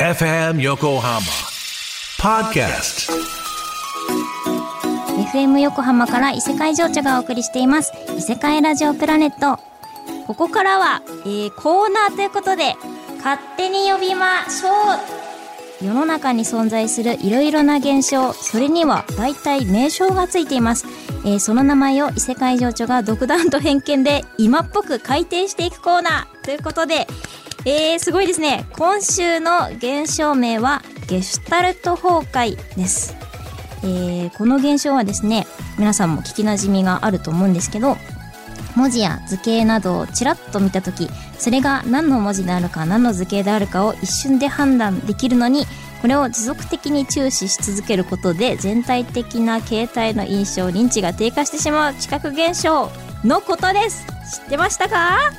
FM Yokohama Podcast FM 横浜から異世界情緒がお送りしています。異世界ラジオプラネット。ここからは、えーコーナーということで勝手に呼びましょう。世の中に存在するいろいろな現象それには大体名称がついています、えーその名前を異世界情緒が独断と偏見で今っぽく改定していくコーナーということでえー、すごいですね。今週の現象名はゲシュタルト崩壊です。えーこの現象はですね皆さんも聞きなじみがあると思うんですけど文字や図形などをちらっと見た時それが何の文字であるか何の図形であるかを一瞬で判断できるのにこれを持続的に注視し続けることで全体的な形態の印象認知が低下してしまう知覚現象のことです。知ってましたか？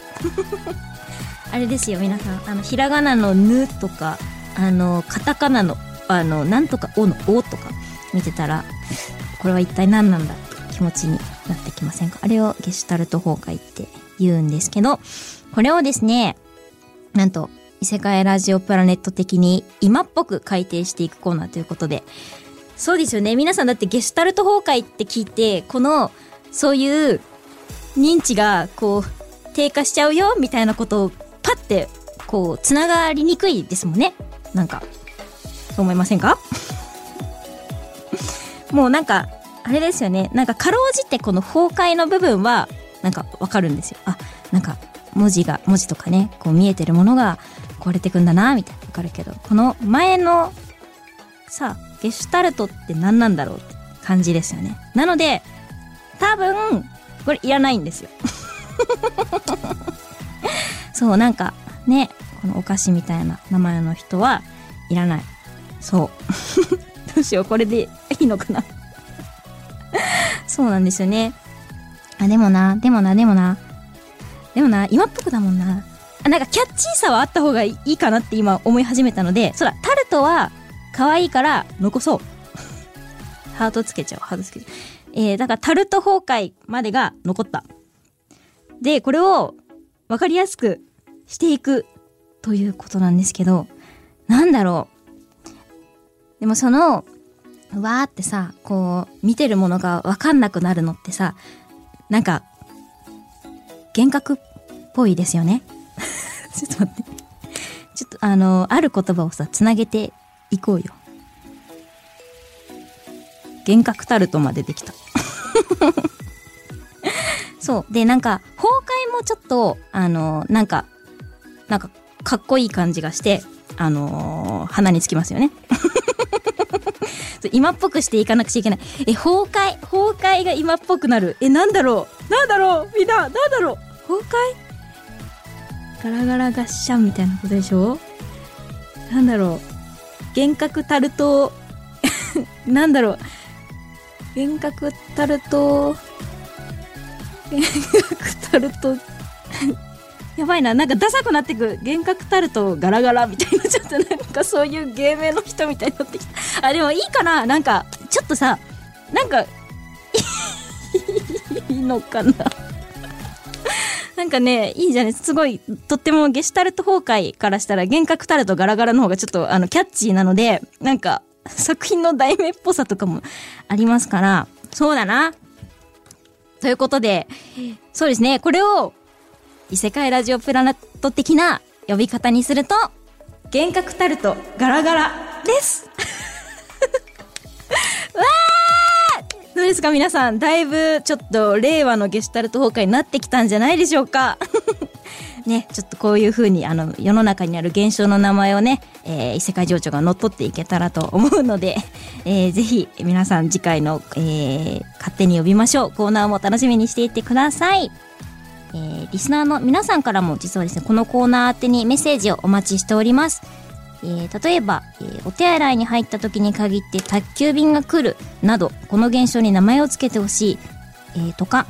あれですよ皆さん。あのひらがなの「ぬ」とかあのカタカナのあのなんとか「お」の「お」とか見てたらこれは一体何なんだって気持ちになってきませんか？あれをゲシュタルト崩壊って言うんですけどこれをですねなんと異世界ラジオプラネット的に今っぽく改定していくコーナーということで。そうですよね。皆さんだってゲシュタルト崩壊って聞いてこのそういう認知がこう低下しちゃうよみたいなことをパッてこうつながりにくいですもんね。なんかそう思いませんか？もうなんかあれですよね。なんかかろうじてこの崩壊の部分はなんかわかるんですよ。あなんか文字が文字とかねこう見えてるものが壊れてくんだなみたいな。わかるけど。この前のさゲシュタルトって何なんだろうって感じですよね。なので多分これいらないんですよ。そうなんかねこのお菓子みたいな名前の人はいらない。そう。どうしようこれでいいのかな。そうなんですよね。あでもなでもなでもな。でもな今っぽくだもんな。あなんかキャッチーさはあった方がいいかなって今思い始めたのでそうだタルトは可愛いから残そう。ハートつけちゃおうハートつけちゃう。えー、だからタルト崩壊までが残った。でこれを分かりやすくしていくということなんですけどなんだろう。でもそのわーってさこう見てるものが分かんなくなるのってさなんか幻覚っぽいですよね。ちょっと待って。ちょっとあのある言葉をさつなげていこうよ。幻覚タルトまでできた。そう。でなんか崩壊もちょっとあのなんかなんかかっこいい感じがしてあのー鼻につきますよね。今っぽくしていかなくちゃいけない。え崩壊？崩壊が今っぽくなる。えなんだろう？なんだろう？みんななんだろう？崩壊？ガラガラガッシャンみたいなことでしょ？なんだろう？幻覚タルト？なんだろう？幻覚タルト？幻覚タルト？やばいな。なんかダサくなってく幻覚タルトガラガラみたいなちょっとなんかそういう芸名の人みたいになってきた。あでもいいかな。なんかちょっとさなんか いいのかな。なんかねいいじゃない。すごいとってもゲシュタルト崩壊からしたら幻覚タルトガラガラの方がちょっとあのキャッチーなのでなんか作品の題名っぽさとかもありますから。そうだな。ということでそうですね。これを異世界ラジオプラネット的な呼び方にすると幻覚タルトガラガラです。わー！どうですか？皆さんだいぶちょっと令和のゲシュタルト崩壊になってきたんじゃないでしょうか？ね、ちょっとこういう風にあの世の中にある現象の名前をね、えー異世界情緒が乗っ取っていけたらと思うので、えーぜひ皆さん次回の、えー勝手に呼びましょう。コーナーも楽しみにしていってください。えーリスナーの皆さんからも実はですねこのコーナー宛てにメッセージをお待ちしております、えー例えば、えーお手洗いに入った時に限って宅急便が来るなどこの現象に名前を付けてほしい、えーとか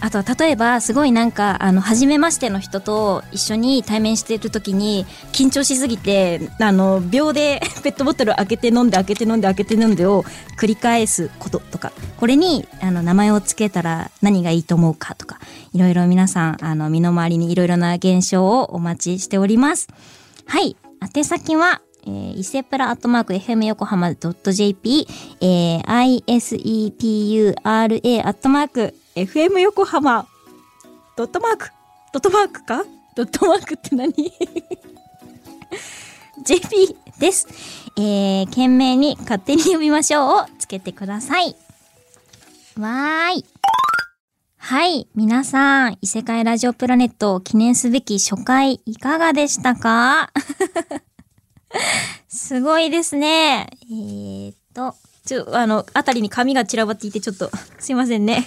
あとは例えばすごいなんかあの初めましての人と一緒に対面してる時に緊張しすぎてあの秒で ペットボトル開けて飲んで開けて飲んで開けて飲んでを繰り返すこととかこれにあの名前を付けたら何がいいと思うかとかいろいろ皆さんあの身の回りにいろいろな現象をお待ちしております。はい。宛先はえー、伊勢プラアットマーク FM 横浜 .jp、えー、isepura アットマーク FM 横浜ドットマークドットマークか？ドットマークって何 ?JP です。えー、懸命に勝手に読みましょうをつけてください。わーい。はい。皆さん、異世界ラジオプラネットを記念すべき初回いかがでしたか？すごいですね。えー、っと、ちょ、あの、あたりに紙が散らばっていてちょっと、すいませんね。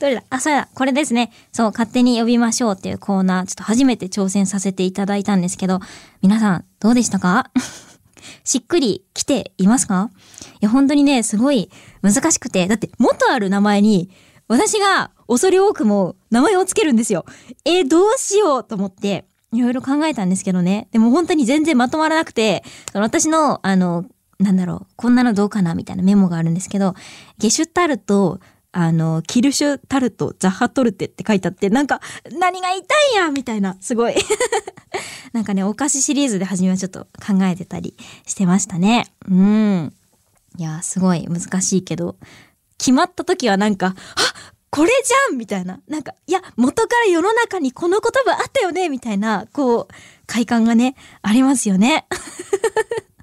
どれだあ、そうだ、これですね。そう、勝手に呼びましょうっていうコーナー、ちょっと初めて挑戦させていただいたんですけど、皆さん、どうでしたか？しっくり来ていますか？いや、本当にね、すごい難しくて、だって元ある名前に、私が恐れ多くも名前をつけるんですよ。え、どうしようと思って、いろいろ考えたんですけどね。でも本当に全然まとまらなくて、その私の、あの、なんだろう、こんなのどうかなみたいなメモがあるんですけど、ゲシュタルト、あの、キルシュタルト、ザハトルテって書いてあって、なんか、何が言いたいんやみたいな、すごい。なんかね、お菓子シリーズで初めはちょっと考えてたりしてましたね。うん。いや、すごい難しいけど、決まった時はなんか、あこれじゃんみたいな。なんか、いや、元から世の中にこの言葉あったよねみたいな、こう、快感がね、ありますよね。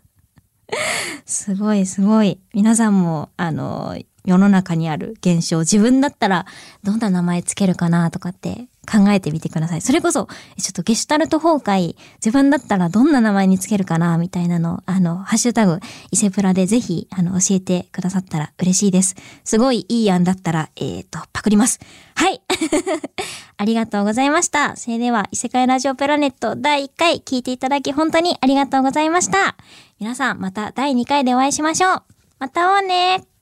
すごいすごい。皆さんも、あの、世の中にある現象、自分だったらどんな名前つけるかなとかって考えてみてください。それこそ、ちょっとゲシュタルト崩壊、自分だったらどんな名前につけるかなみたいなの、あの、ハッシュタグ、伊勢プラでぜひ、あの、教えてくださったら嬉しいです。すごいいい案だったら、えっ、ー、と、パクります。はい。ありがとうございました。それでは、異世界ラジオプラネット第1回聞いていただき本当にありがとうございました。皆さん、また第2回でお会いしましょう。また会おうね